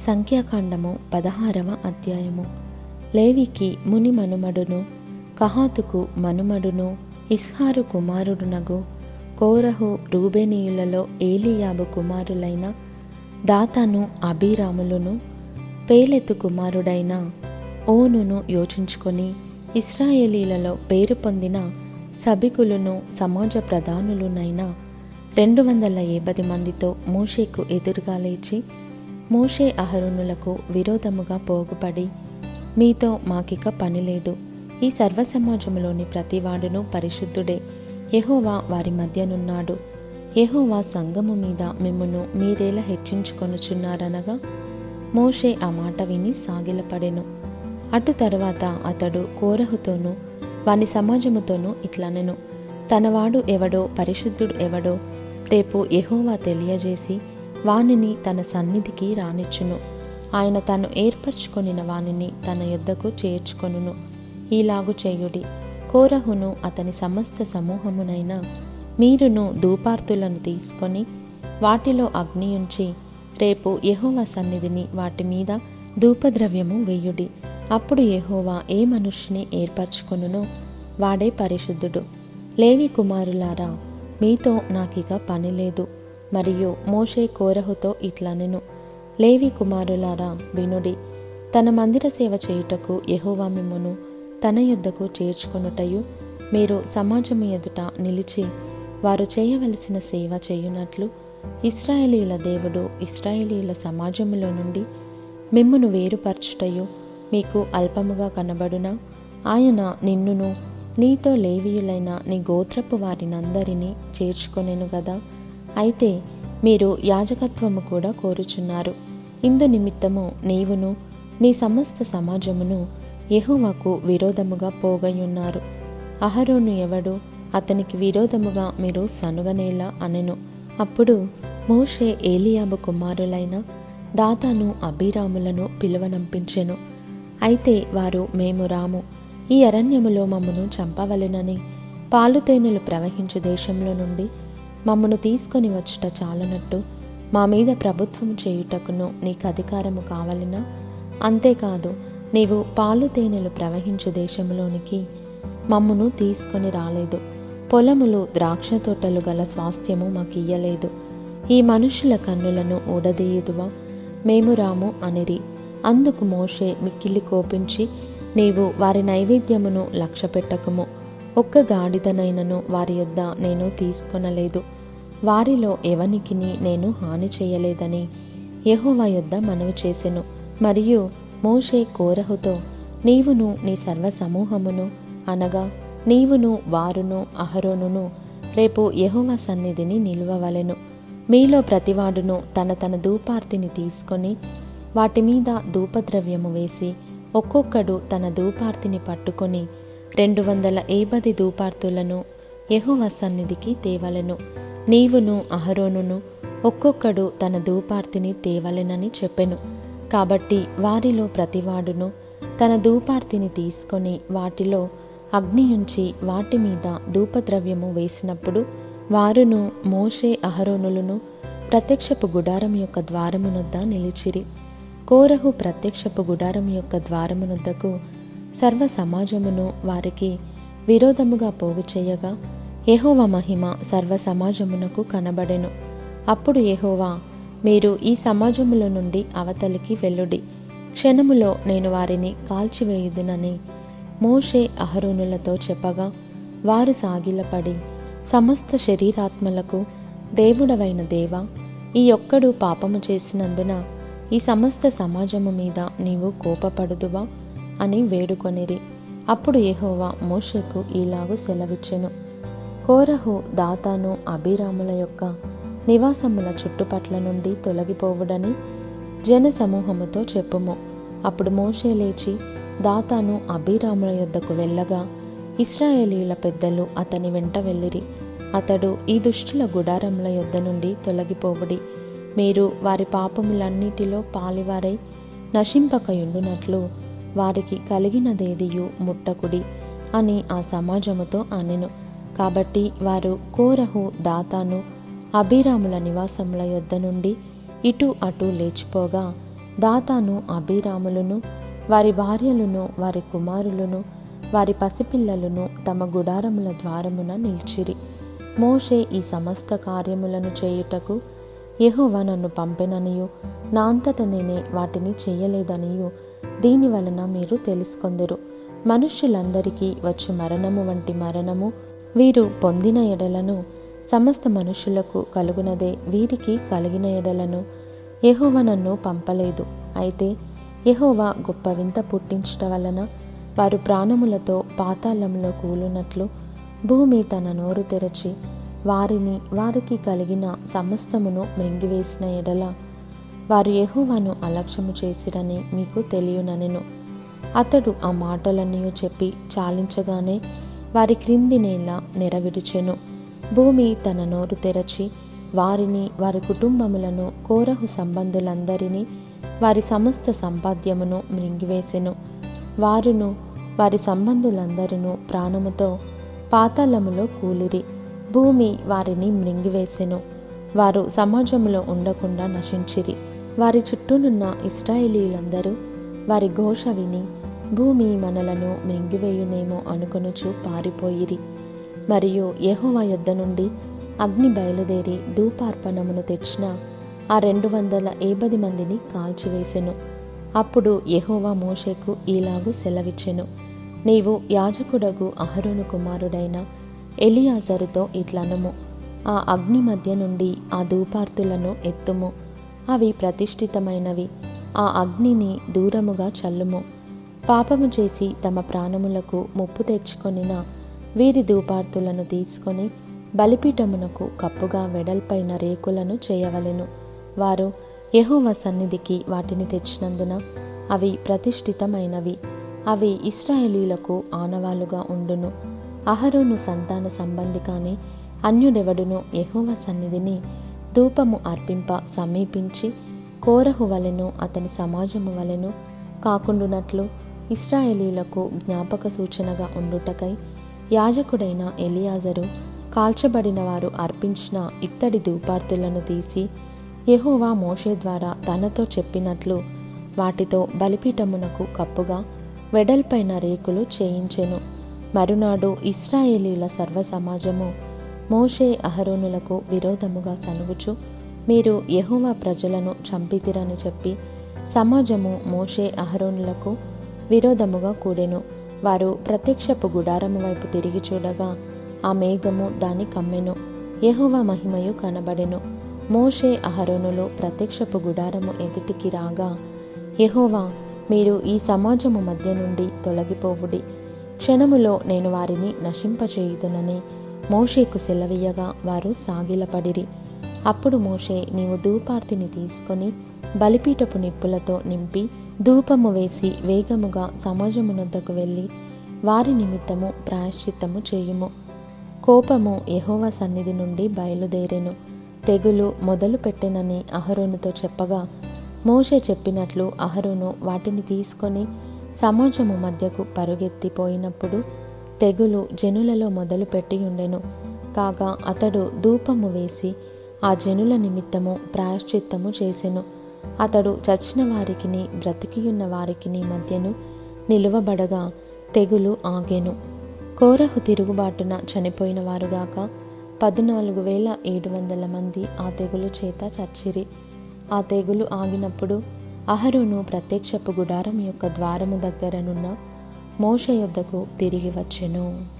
సంఖ్యాకాండము పదహారవ అధ్యాయము. లేవికి ముని మనుమడును కహాతుకు మనుమడును ఇస్హారు కుమారుడునగు. కోరహు రూబేనీయులలో ఏలియాబు కుమారులైన దాతాను అభిరాములును పేలెతు కుమారుడైన ఓనును యోచించుకొని ఇస్రాయేలీలలో పేరు పొందిన సభికులను సమాజ ప్రధానులునైన రెండు వందల ఏబది మందితో మోషేకు ఎదురుగా లేచి మోషే అహరుణులకు విరోధముగా పోగుపడి మీతో మాకిక పని లేదు. ఈ సర్వ సమాజంలోని ప్రతివాడును పరిశుద్ధుడే. యహోవా వారి మధ్యనున్నాడు. యహోవా సంగము మీద మిమ్మును మీరేలా హెచ్చించుకొనుచున్నారనగా మోషే ఆ మాట విని సాగిలపడెను. అటు తరువాత అతడు కోరహుతోనూ వాని సమాజముతోనూ ఇట్లనెను. తనవాడు ఎవడో పరిశుద్ధుడు ఎవడో రేపు యహోవా తెలియజేసి వానిని తన సన్నిధికి రానిచ్చును. ఆయన తను ఏర్పరచుకొనిన వానిని తన యొద్దకు చేర్చుకొనును. ఈలాగు చేయుడి. కోరహును అతని సమస్త సమూహమునైన మీరును ధూపార్తులను తీసుకొని వాటిలో అగ్ని ఉంచి రేపు యహోవా సన్నిధిని వాటి మీద ధూపద్రవ్యము వేయుడి. అప్పుడు యహోవా ఏ మనుష్యుని ఏర్పరచుకొనునో? వాడే పరిశుద్ధుడు. లేవి కుమారులారా మీతో నాకిక పని లేదు. మరియు మోషే కోరహుతో ఇట్లనెను. లేవి కుమారులారా వినుడి తన మందిర సేవ చేయుటకు యహోవా మిమ్మును తన యొద్దకు చేర్చుకొనుటయు మీరు సమాజము ఎదుట నిలిచి వారు చేయవలసిన సేవ చేయునట్లు ఇస్రాయేలీల దేవుడు ఇస్రాయేలీల సమాజములో నుండి మిమ్మును వేరుపరచుటయు మీకు అల్పముగా కనబడునా? ఆయన నిన్నును నీతో లేవీయులైన నీ గోత్రపు వారినందరినీ చేర్చుకొనెను గదా? అయితే మీరు యాజకత్వము కూడా కోరుచున్నారు. ఇందు నిమిత్తము నీవును నీ సమస్త సమాజమును యెహోవాకు విరోధముగా పోగయున్నారు అహరోను ఎవడు అతనికి విరోధముగా మీరు సనుగనేలా అనెను. అప్పుడు మోషే ఏలియాబు కుమారులైన దాతాను అభిరాములను పిలువనంపించెను. అయితే వారు మేము రాము. ఈ అరణ్యములో మమ్మను చంపవలెనని పాలుతేనెలు ప్రవహించు దేశంలో నుండి మమ్మను తీసుకొని వచ్చుట చాలనట్టు. మా మీద ప్రభుత్వం చేయుటకును నీకు అధికారము కావలనా? అంతేకాదు నీవు పాలు తేనెలు ప్రవహించు దేశంలోనికి మమ్మను తీసుకొని రాలేదు. పొలములు ద్రాక్ష తోటలు గల స్వాస్థ్యము మాకియ్యలేదు. ఈ మనుషుల కన్నులను ఊడదీయుదువా? మేము రాము అనిరి. అందుకు మోషే మిక్కిలి కోపించి నీవు వారి నైవేద్యమును లక్ష్యపెట్టకుము. ఒక్క గాడిదనైనను వారి యొద్ద నేను తీసుకొనలేదు. వారిలో ఎవనికిని నేను హాని చేయలేదని యహోవా యొద్ద మనవి చేసెను. మరియు మోషే కోరహుతో నీవును నీ సర్వ సమూహమును అనగా నీవును వారును అహరోనును రేపు యహోవా సన్నిధిని నిలువవలెను. మీలో ప్రతివాడును తన తన ధూపార్తిని తీసుకొని వాటి మీద ధూపద్రవ్యము వేసి ఒక్కొక్కడు తన ధూపార్తిని పట్టుకొని రెండు వందల ఏబది ధూపార్తులను యెహోవా సన్నిధికి తేవలెను. నీవును అహరోనును ఒక్కొక్కడు తన ధూపార్తిని తేవలెనని చెప్పెను. కాబట్టి వారిలో ప్రతివాడును తన ధూపార్తిని తీసుకొని వాటిలో అగ్నియుంచి వాటి మీద ధూపద్రవ్యము వేసినప్పుడు వారును మోషే అహరోనులను ప్రత్యక్షపు గుడారం యొక్క ద్వారమునొద్ద నిలిచిరి. కోరహు ప్రత్యక్షపు గుడారం యొక్క ద్వారమునొద్దకు సర్వ సమాజమును వారికి విరోధముగా పోగు చేయగా ఎహోవ మహిమ సర్వ సమాజమునకు కనబడెను. అప్పుడు ఎహోవా మీరు ఈ సమాజములో నుండి అవతలికి వెళ్ళుడి. క్షణములో నేను వారిని కాల్చివేయుదునని మోషే అహరోనులతో చెప్పగా వారు సాగిలపడి సమస్త శరీరాత్మలకు దేవుడవైన దేవ ఈ ఒక్కడు పాపము చేసినందున ఈ సమస్త సమాజము మీద నీవు కోపపడుదువా? అని వేడుకొనిరి. అప్పుడు యెహోవా మోషకు ఈలాగు సెలవిచ్చెను. కోరహు దాతాను అభిరాముల యొక్క నివాసముల చుట్టుపట్ల నుండి తొలగిపోవుడని జన సమూహముతో చెప్పుము. అప్పుడు మోషే లేచి దాతాను అభిరాముల యొద్దకు వెళ్ళగా ఇస్రాయేలీల పెద్దలు అతని వెంట వెళ్ళిరి. అతడు ఈ దుష్టుల గుడారముల యొద్ద నుండి తొలగిపోవుడి. మీరు వారి పాపములన్నిటిలో పాలివారై నశింపకయుండునట్లు వారికి కలిగినదేదియు ముట్టకుడి అని ఆ సమాజముతో అనెను. కాబట్టి వారు కోరహు దాతాను అభిరాముల నివాసముల యొద్ద నుండి ఇటు అటు లేచిపోగా దాతాను అభిరాములను వారి భార్యలను వారి కుమారులను వారి పసిపిల్లలను తమ గుడారముల ద్వారమున నిలిచిరి. మోషే ఈ సమస్త కార్యములను చేయుటకు యెహోవా నన్ను పంపెననియు. నా అంతట నేనే వాటిని చేయలేదనియు. దీని వలన మీరు తెలుసుకొందరు. మనుష్యులందరికీ వచ్చు మరణము వంటి మరణము. వీరు పొందిన ఎడలను సమస్త మనుషులకు కలుగునదే వీరికి కలిగిన ఎడలను. యహోవ నన్ను పంపలేదు. అయితే యహోవా గొప్ప వింత పుట్టించట వలన వారు ప్రాణములతో పాతాళంలో కూలునట్లు భూమి తన నోరు తెరచి వారిని వారికి కలిగిన సమస్తమును మృంగివేసిన ఎడల వారు యెహోవాను అలక్ష్యము చేసిరని మీకు తెలియననెను. అతడు ఆ మాటలన్నీ చెప్పి చాలించగానే వారి క్రింది నేల నెరవిడిచెను భూమి తన నోరు తెరచి వారిని వారి కుటుంబములను కోరహు సంబంధులందరినీ వారి సమస్త సంపాద్యమును మృంగివేసెను. వారును వారి సంబంధులందరూ ప్రాణముతో పాతాళములో కూలిరి. భూమి వారిని మృంగివేసెను. వారు సమాజంలో ఉండకుండా నశించిరి. వారి చుట్టూనున్న ఇస్రాయేలీలందరూ వారి ఘోష విని భూమి మనలను మింగివేయునేమో అనుకొనుచు పారిపోయిరి. మరియు యెహోవా యొద్ద నుండి అగ్ని బయలుదేరి ధూపార్పణమును తెచ్చిన ఆ రెండు వందల ఏబది మందిని కాల్చివేసెను. అప్పుడు యహోవా మోషేకు ఈలాగు సెలవిచ్చెను. నీవు యాజకుడగు అహరోను కుమారుడైన ఎలియాజరుతో ఇట్లనము. ఆ అగ్ని మధ్య నుండి ఆ ధూపార్తులను ఎత్తుము. అవి ప్రతిష్ఠితమైనవి. ఆ అగ్నిని దూరముగా చల్లుము. పాపము చేసి తమ ప్రాణములకు ముప్పు తెచ్చుకొనిన వీరి ధూపార్తులను తీసుకొని బలిపీఠమునకు కప్పుగా వెడల్పైన రేకులను చేయవలెను. వారు యెహోవా సన్నిధికి వాటిని తెచ్చినందున అవి ప్రతిష్ఠితమైనవి. అవి ఇస్రాయేలీలకు ఆనవాలుగా ఉండును. అహరోను సంతాన సంబంధి కాని అన్యుడెవడును యెహోవా సన్నిధిని ధూపము అర్పింప సమీపించి కోరహు వలెను అతని సమాజము వలెను కాకుండునట్లు ఇస్రాయేలీలకు జ్ఞాపక సూచనగా ఉండుటకై యాజకుడైన ఎలియాజరు కాల్చబడిన వారు అర్పించిన ఇత్తడి ధూపార్తులను తీసి యహోవా మోషే ద్వారా తనతో చెప్పినట్లు వాటితో బలిపీఠమునకు కప్పుగా వెడల్పైన రేకులు చేయించెను. మరునాడు ఇస్రాయేలీల సర్వ సమాజము మోషే అహరోనులకు విరోధముగా సనుగుచు మీరు యెహోవా ప్రజలను చంపితిరని చెప్పి సమాజము మోషే అహరోనులకు విరోధముగా కూడెను. వారు ప్రత్యక్షపు గుడారము వైపు తిరిగి చూడగా ఆ మేఘము దాని కమ్మెను యెహోవా మహిమయు కనబడెను. మోషే అహరోనులు ప్రత్యక్షపు గుడారము ఎదుటికి రాగా యహోవా మీరు ఈ సమాజము మధ్య నుండి తొలగిపోవుడి. క్షణములో నేను వారిని నశింపచేయుదునని మోషేకు సెలవీయగా వారు సాగిలపడిరి. అప్పుడు మోషే నీవు ధూపార్తిని తీసుకొని బలిపీఠపు నిప్పులతో నింపి ధూపము వేసి వేగముగా సమాజమునొద్దకు వెళ్ళి వారి నిమిత్తము ప్రాయశ్చిత్తము చేయుము. కోపము యహోవ సన్నిధి నుండి బయలుదేరెను. తెగులు మొదలు పెట్టెనని అహరోనుతో చెప్పగా మోషే చెప్పినట్లు అహరోను వాటిని తీసుకొని సమాజము మధ్యకు పరుగెత్తిపోయినప్పుడు తెగులు జనులలో మొదలుపెట్టి ఉండెను. కాగా అతడు ధూపము వేసి ఆ జనుల నిమిత్తము ప్రాయశ్చిత్తము చేసెను. అతడు చచ్చిన వారికిని బ్రతికియున్న వారికిని మధ్యను నిలువబడగా తెగులు ఆగెను. కోరహు తిరుగుబాటున చనిపోయిన వారుగాక పద్నాలుగు వేల ఏడు వందల మంది ఆ తెగులు చేత చచ్చిరి. ఆ తెగులు ఆగినప్పుడు అహరును ప్రత్యక్షపు గుడారం యొక్క ద్వారము దగ్గరనున్న మోష యొద్దకు తిరిగి వచ్చెను.